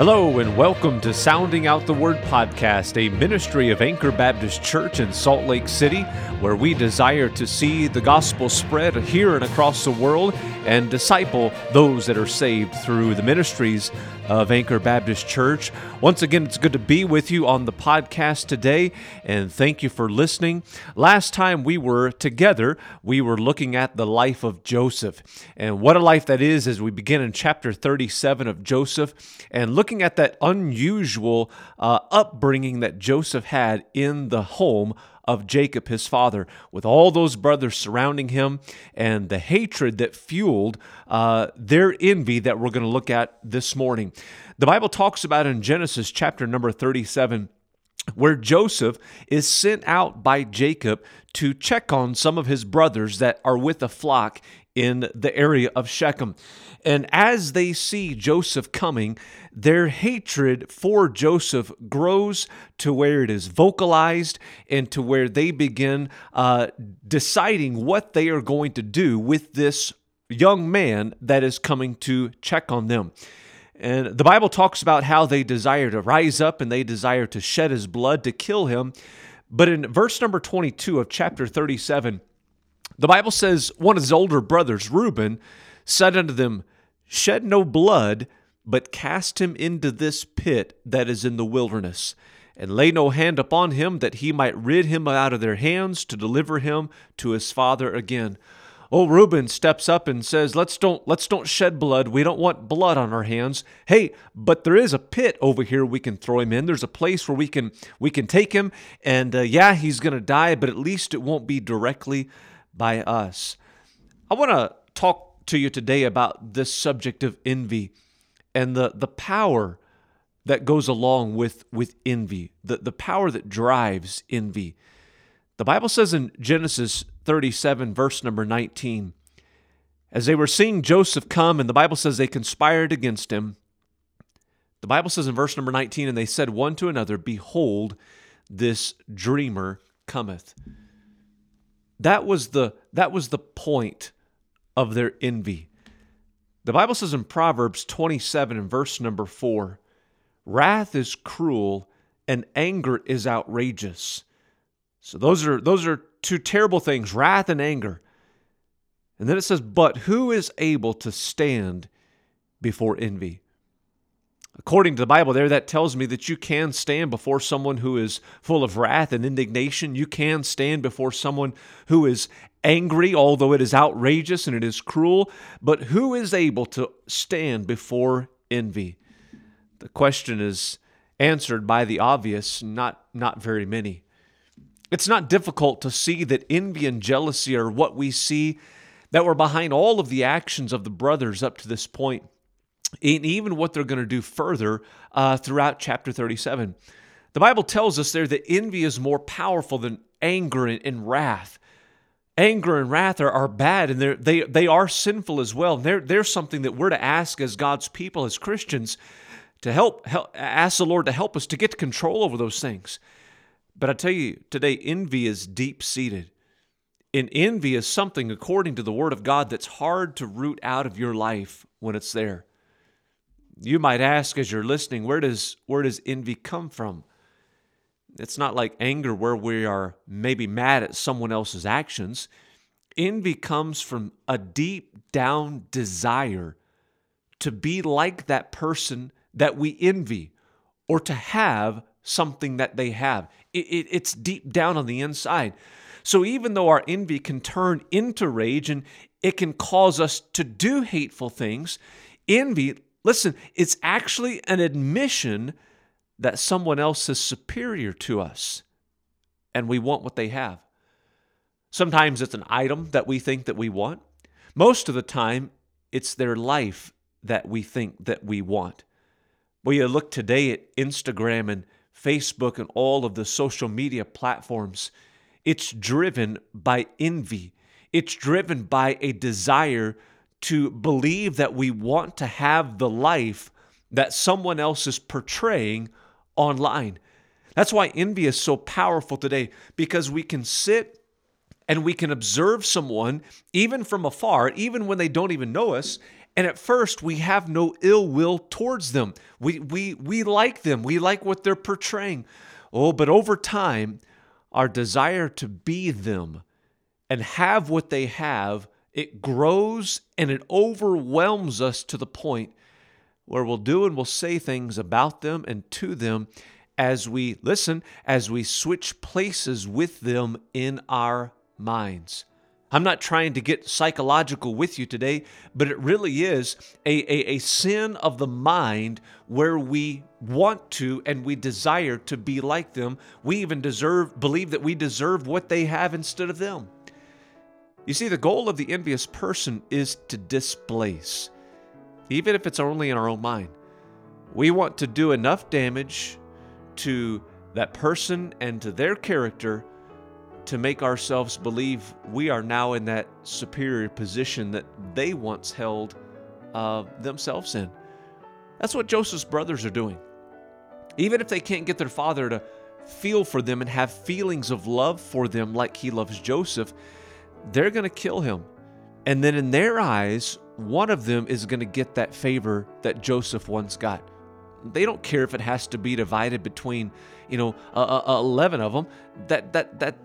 Hello, and welcome to Sounding Out the Word podcast, a ministry of Anchor Baptist Church in Salt Lake City, where we desire to see the gospel spread here and across the world and disciple those that are saved through the ministries of Anchor Baptist Church. Once again, it's good to be with you on the podcast today, and thank you for listening. Last time we were together, we were looking at the life of Joseph, and what a life that is as we begin in chapter 37 of Joseph and looking at that unusual uh, upbringing that Joseph had in the home of Jacob, his father, with all those brothers surrounding him and the hatred that fueled uh, their envy that we're going to look at this morning. The Bible talks about in Genesis chapter number 37 where Joseph is sent out by Jacob to check on some of his brothers that are with a flock in the area of Shechem. And as they see Joseph coming, their hatred for Joseph grows to where it is vocalized and to where they begin uh, deciding what they are going to do with this young man that is coming to check on them. And the Bible talks about how they desire to rise up and they desire to shed his blood to kill him. But in verse number 22 of chapter 37, the Bible says, One of his older brothers, Reuben, said unto them, Shed no blood, but cast him into this pit that is in the wilderness, and lay no hand upon him, that he might rid him out of their hands to deliver him to his father again. Old Reuben steps up and says, "Let's don't let's don't shed blood. We don't want blood on our hands. Hey, but there is a pit over here we can throw him in. There's a place where we can we can take him, and uh, yeah, he's to die, but at least it won't be directly by us." I want to talk to you today about this subject of envy and the the power that goes along with with envy, the the power that drives envy. The Bible says in Genesis 37, verse number 19, as they were seeing Joseph come, and the Bible says they conspired against him. The Bible says in verse number 19, and they said one to another, Behold, this dreamer cometh. That was the that was the point of their envy. The Bible says in Proverbs 27 and verse number 4, wrath is cruel and anger is outrageous. So those are those are two terrible things, wrath and anger. And then it says, "But who is able to stand before envy?" According to the Bible, there that tells me that you can stand before someone who is full of wrath and indignation. You can stand before someone who is angry, although it is outrageous and it is cruel. But who is able to stand before envy? The question is answered by the obvious, not, not very many. It's not difficult to see that envy and jealousy are what we see that were behind all of the actions of the brothers up to this point, and even what they're going to do further uh, throughout chapter 37. The Bible tells us there that envy is more powerful than anger and, wrath. Anger and wrath are, are bad and they, they are sinful as well. They're, they're something that we're to ask as God's people, as Christians, to help, help ask the Lord to help us to get control over those things. But I tell you, today, envy is deep seated. And envy is something, according to the Word of God, that's hard to root out of your life when it's there. You might ask as you're listening, where does, where does envy come from? It's not like anger where we are maybe mad at someone else's actions. Envy comes from a deep down desire to be like that person that we envy or to have something that they have. It, it, it's deep down on the inside. So even though our envy can turn into rage and it can cause us to do hateful things, envy, listen, it's actually an admission that someone else is superior to us and we want what they have. Sometimes it's an item that we think that we want. Most of the time, it's their life that we think that we want. Well, you look today at Instagram and Facebook and all of the social media platforms, it's driven by envy. It's driven by a desire to believe that we want to have the life that someone else is portraying online. That's why envy is so powerful today because we can sit and we can observe someone even from afar, even when they don't even know us, And at first, we have no ill will towards them. We, we, we like them, we like what they're portraying. Oh, but over time, our desire to be them and have what they have, it grows and it overwhelms us to the point where we'll do and we'll say things about them and to them as we listen, as we switch places with them in our minds. I'm not trying to get psychological with you today, but it really is a, a, a, sin of the mind where we want to and we desire to be like them. We even deserve, believe that we deserve what they have instead of them. You see, the goal of the envious person is to displace, even if it's only in our own mind. We want to do enough damage to that person and to their character to make ourselves believe we are now in that superior position that they once held uh, themselves in. That's what Joseph's brothers are doing. Even if they can't get their father to feel for them and have feelings of love for them like he loves Joseph, they're going to kill him. And then in their eyes, one of them is going to get that favor that Joseph once got. They don't care if it has to be divided between, you know, uh, uh, 11 of them. That that that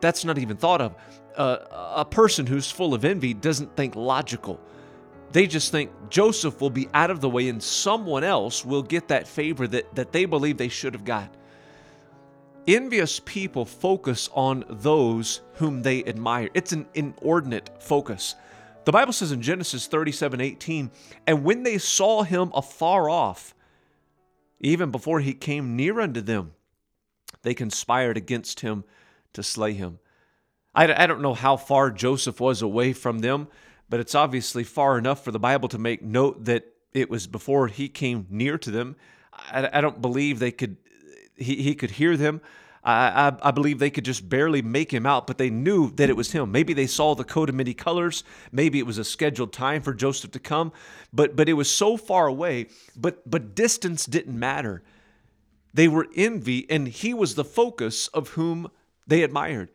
that's not even thought of. Uh, a person who's full of envy doesn't think logical. They just think Joseph will be out of the way and someone else will get that favor that, that they believe they should have got. Envious people focus on those whom they admire. It's an inordinate focus. The Bible says in Genesis 37 18, and when they saw him afar off, even before he came near unto them, they conspired against him to slay him. I, I don't know how far Joseph was away from them, but it's obviously far enough for the Bible to make note that it was before he came near to them. I, I don't believe they could he, he could hear them. I, I, I, believe they could just barely make him out, but they knew that it was him. Maybe they saw the coat of many colors. Maybe it was a scheduled time for Joseph to come, but but it was so far away. But but distance didn't matter. They were envy, and he was the focus of whom they admired.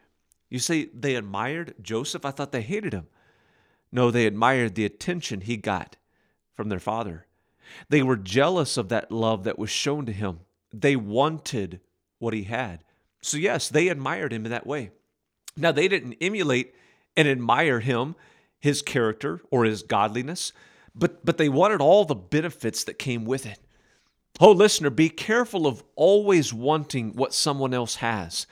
You say they admired Joseph? I thought they hated him. No, they admired the attention he got from their father. They were jealous of that love that was shown to him. They wanted what he had. So, yes, they admired him in that way. Now, they didn't emulate and admire him, his character, or his godliness, but, but they wanted all the benefits that came with it. Oh, listener, be careful of always wanting what someone else has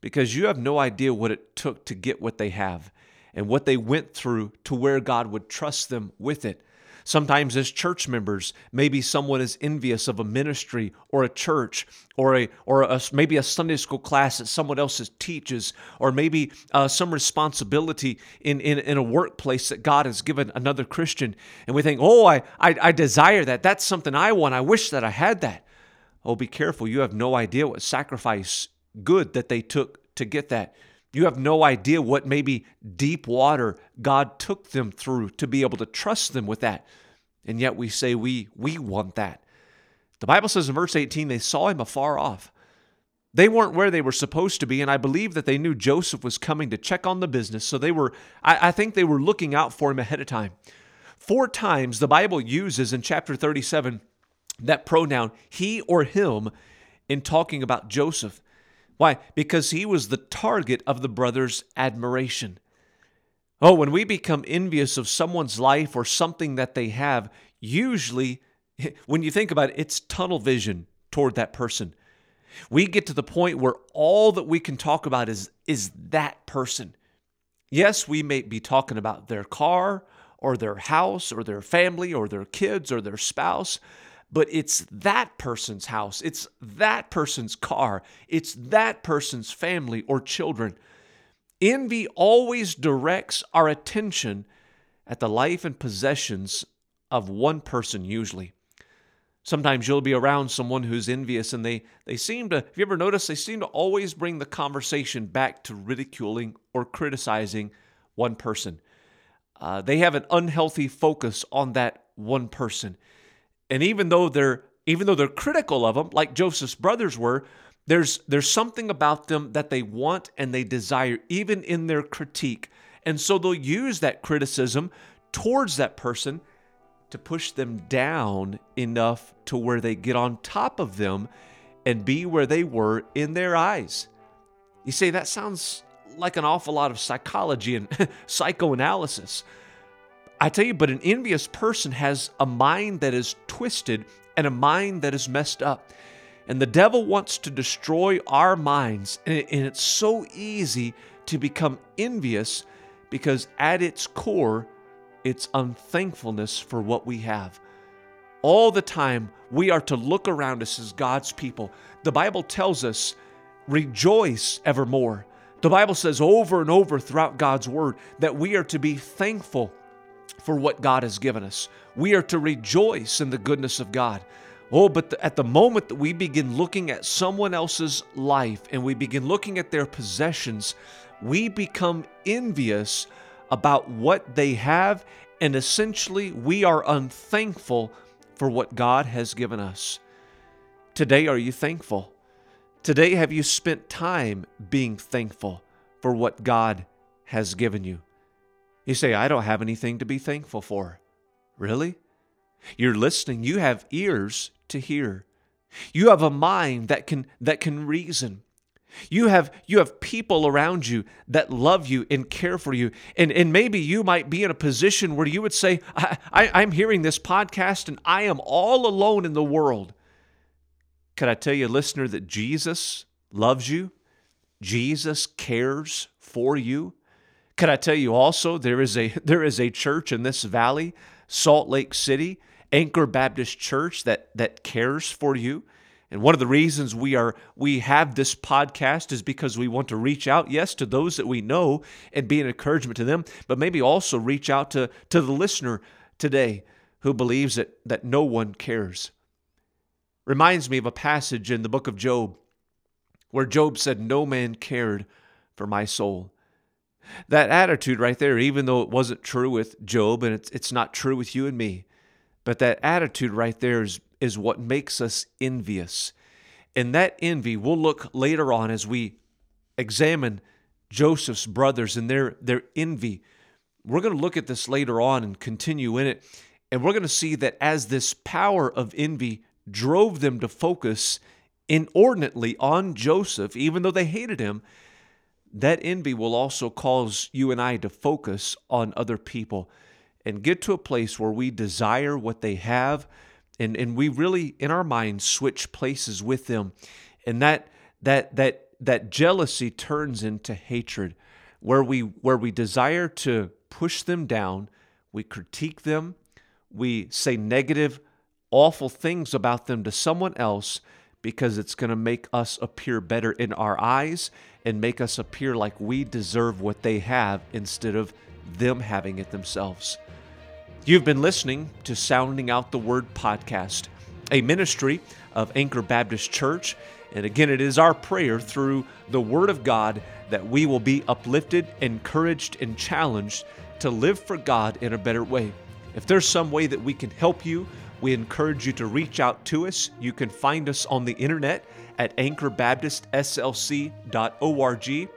because you have no idea what it took to get what they have and what they went through to where God would trust them with it. Sometimes, as church members, maybe someone is envious of a ministry or a church or a or a, maybe a Sunday school class that someone else teaches, or maybe uh, some responsibility in, in in a workplace that God has given another Christian, and we think, oh, I, I I desire that. That's something I want. I wish that I had that. Oh, be careful! You have no idea what sacrifice good that they took to get that. You have no idea what maybe deep water God took them through to be able to trust them with that. And yet we say we we want that. The Bible says in verse 18 they saw him afar off. They weren't where they were supposed to be, and I believe that they knew Joseph was coming to check on the business. So they were, I, I think they were looking out for him ahead of time. Four times the Bible uses in chapter 37 that pronoun he or him in talking about Joseph. Why? Because he was the target of the brothers' admiration. Oh, when we become envious of someone's life or something that they have, usually, when you think about it, it's tunnel vision toward that person. We get to the point where all that we can talk about is, is that person. Yes, we may be talking about their car or their house or their family or their kids or their spouse, but it's that person's house, it's that person's car, it's that person's family or children. Envy always directs our attention at the life and possessions of one person, usually. Sometimes you'll be around someone who's envious and they, they seem to, have you ever noticed, they seem to always bring the conversation back to ridiculing or criticizing one person. Uh, they have an unhealthy focus on that one person. And even though they're even though they're critical of them, like Joseph's brothers were, there's there's something about them that they want and they desire, even in their critique. And so they'll use that criticism towards that person to push them down enough to where they get on top of them and be where they were in their eyes. You say that sounds like an awful lot of psychology and psychoanalysis. I tell you, but an envious person has a mind that is twisted and a mind that is messed up. And the devil wants to destroy our minds. And, it's so easy to become envious because at its core, it's unthankfulness for what we have. All the time, we are to look around us as God's people. The Bible tells us, rejoice evermore. The Bible says over and over throughout God's Word that we are to be thankful for what God has given us. We are to rejoice in the goodness of God. Oh, but the, at the moment that we begin looking at someone else's life and we begin looking at their possessions, we become envious about what they have, and essentially we are unthankful for what God has given us. Today, are you thankful? Today, have you spent time being thankful for what God has given you? You say, I don't have anything to be thankful for. Really? You're listening, you have ears to hear. You have a mind that can that can reason. You have you have people around you that love you and care for you. And, and maybe you might be in a position where you would say, I, I, I'm hearing this podcast and I am all alone in the world. Can I tell you, listener, that Jesus loves you? Jesus cares for you. Can I tell you also there is a there is a church in this valley, Salt Lake City, Anchor Baptist Church that that cares for you. And one of the reasons we are we have this podcast is because we want to reach out, yes, to those that we know and be an encouragement to them, but maybe also reach out to, to the listener today who believes that, that no one cares. Reminds me of a passage in the book of Job where Job said, No man cared for my soul. That attitude right there, even though it wasn't true with Job and it's, it's not true with you and me, but that attitude right there is is what makes us envious. And that envy, we'll look later on as we examine Joseph's brothers and their, their envy. We're going to look at this later on and continue in it. And we're going to see that as this power of envy drove them to focus inordinately on Joseph, even though they hated him, that envy will also cause you and I to focus on other people and get to a place where we desire what they have and and we really in our minds switch places with them. And that that that that jealousy turns into hatred. Where we where we desire to push them down we critique them. We say negative awful things about them to someone else because it's going to make us appear better in our eyes and make us appear like we deserve what they have instead of them having it themselves You've been listening to Sounding Out the Word podcast, a ministry of Anchor Baptist Church. And again, it is our prayer through the Word of God that we will be uplifted, encouraged, and challenged to live for God in a better way. If there's some way that we can help you, we encourage you to reach out to us. You can find us on the internet at anchorbaptistslc.org,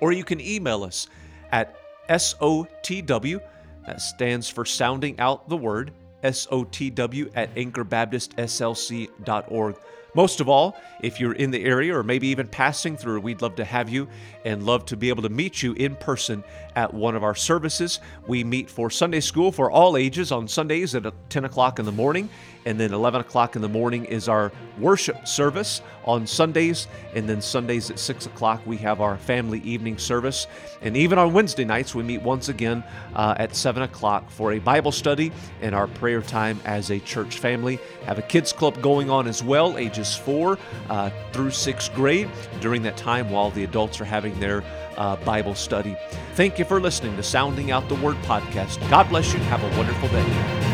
or you can email us at sotw that stands for Sounding Out the Word, SOTW at anchorbaptistslc.org. Most of all, if you're in the area or maybe even passing through, we'd love to have you and love to be able to meet you in person at one of our services. We meet for Sunday school for all ages on Sundays at 10 o'clock in the morning, and then 11 o'clock in the morning is our worship service on Sundays, and then Sundays at 6 o'clock we have our family evening service. And even on Wednesday nights, we meet once again uh, at 7 o'clock for a Bible study and our prayer time as a church family. Have a kids club going on as well, ages ages four uh, through sixth grade during that time while the adults are having their uh, Bible study. Thank you for listening to Sounding Out the Word podcast. God bless you have a wonderful day.